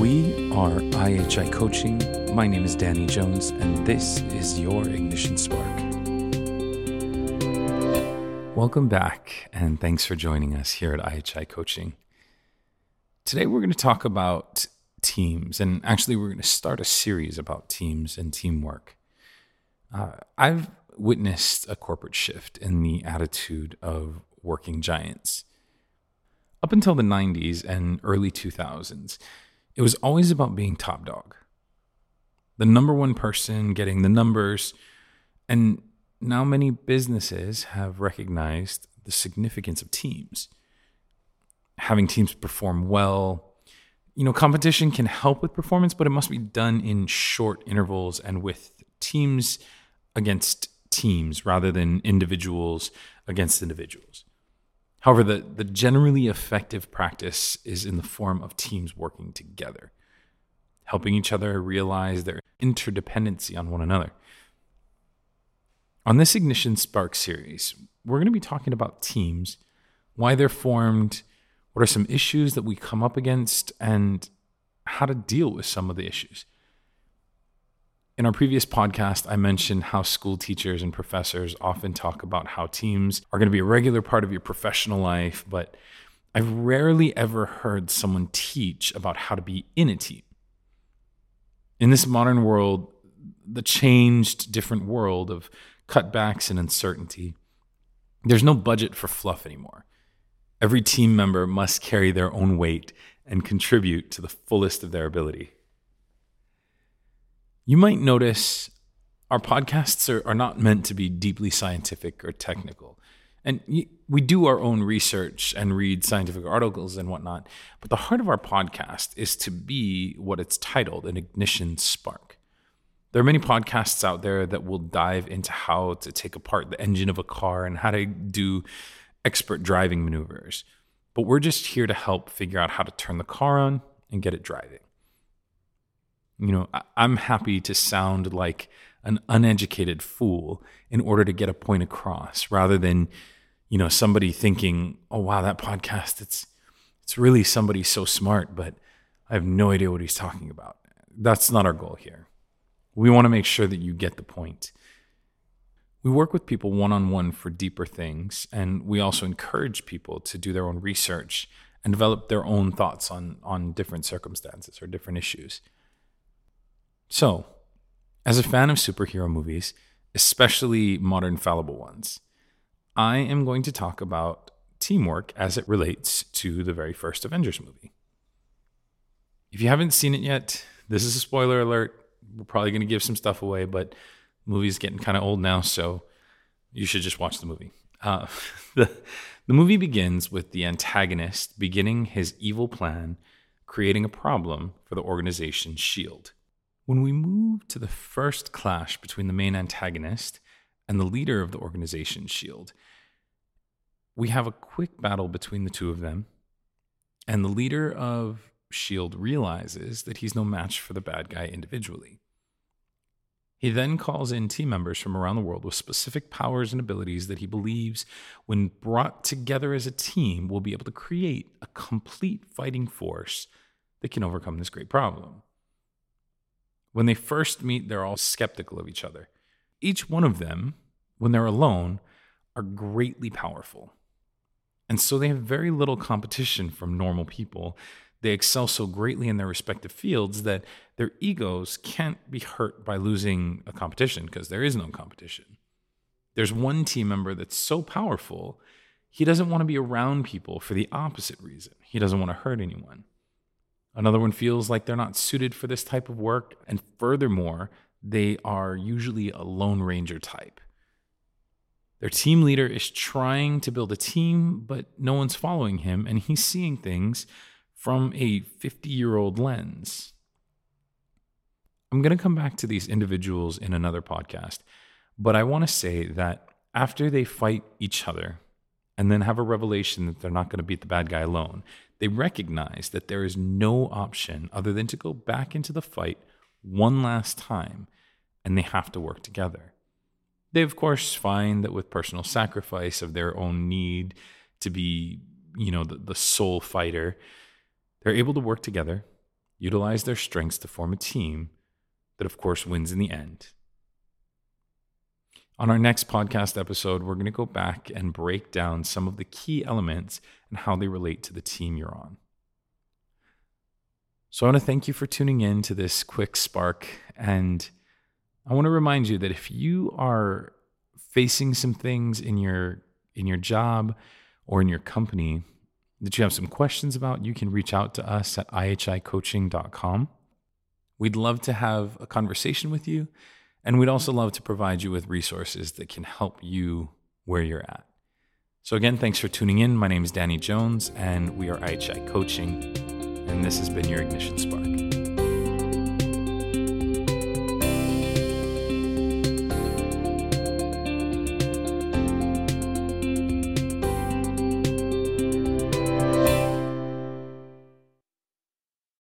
IHI Coaching. My name is Danny Jones, and this is your Ignition Spark. Welcome back, and thanks for joining us here at IHI Coaching. Today, we're going to talk about teams, and actually, we're going to start a series about teams and teamwork. Uh, I've witnessed a corporate shift in the attitude of working giants. Up until the 90s and early 2000s, it was always about being top dog. The number one person getting the numbers. And now many businesses have recognized the significance of teams. Having teams perform well. You know, competition can help with performance, but it must be done in short intervals and with teams against teams rather than individuals against individuals. However, the, the generally effective practice is in the form of teams working together, helping each other realize their interdependency on one another. On this Ignition Spark series, we're going to be talking about teams, why they're formed, what are some issues that we come up against, and how to deal with some of the issues. In our previous podcast, I mentioned how school teachers and professors often talk about how teams are going to be a regular part of your professional life, but I've rarely ever heard someone teach about how to be in a team. In this modern world, the changed, different world of cutbacks and uncertainty, there's no budget for fluff anymore. Every team member must carry their own weight and contribute to the fullest of their ability. You might notice our podcasts are, are not meant to be deeply scientific or technical. And we do our own research and read scientific articles and whatnot. But the heart of our podcast is to be what it's titled an ignition spark. There are many podcasts out there that will dive into how to take apart the engine of a car and how to do expert driving maneuvers. But we're just here to help figure out how to turn the car on and get it driving you know, I'm happy to sound like an uneducated fool in order to get a point across rather than, you know, somebody thinking, oh, wow, that podcast, it's, it's really somebody so smart, but I have no idea what he's talking about. That's not our goal here. We want to make sure that you get the point. We work with people one on one for deeper things, and we also encourage people to do their own research and develop their own thoughts on, on different circumstances or different issues. So, as a fan of superhero movies, especially modern fallible ones, I am going to talk about teamwork as it relates to the very first Avengers movie. If you haven't seen it yet, this is a spoiler alert. We're probably going to give some stuff away, but the movie's getting kind of old now, so you should just watch the movie. Uh, the, the movie begins with the antagonist beginning his evil plan, creating a problem for the organization S.H.I.E.L.D. When we move to the first clash between the main antagonist and the leader of the organization, S.H.I.E.L.D., we have a quick battle between the two of them, and the leader of S.H.I.E.L.D. realizes that he's no match for the bad guy individually. He then calls in team members from around the world with specific powers and abilities that he believes, when brought together as a team, will be able to create a complete fighting force that can overcome this great problem. When they first meet, they're all skeptical of each other. Each one of them, when they're alone, are greatly powerful. And so they have very little competition from normal people. They excel so greatly in their respective fields that their egos can't be hurt by losing a competition because there is no competition. There's one team member that's so powerful, he doesn't want to be around people for the opposite reason. He doesn't want to hurt anyone. Another one feels like they're not suited for this type of work. And furthermore, they are usually a Lone Ranger type. Their team leader is trying to build a team, but no one's following him, and he's seeing things from a 50 year old lens. I'm going to come back to these individuals in another podcast, but I want to say that after they fight each other and then have a revelation that they're not going to beat the bad guy alone, they recognize that there is no option other than to go back into the fight one last time, and they have to work together. They, of course, find that with personal sacrifice of their own need to be, you know, the, the sole fighter, they're able to work together. utilize their strengths to form a team that, of course, wins in the end. On our next podcast episode, we're going to go back and break down some of the key elements and how they relate to the team you're on. So, I want to thank you for tuning in to this quick spark. And I want to remind you that if you are facing some things in your in your job or in your company that you have some questions about, you can reach out to us at ihicoaching.com. We'd love to have a conversation with you, and we'd also love to provide you with resources that can help you where you're at. So, again, thanks for tuning in. My name is Danny Jones, and we are IHI Coaching, and this has been your Ignition Spark.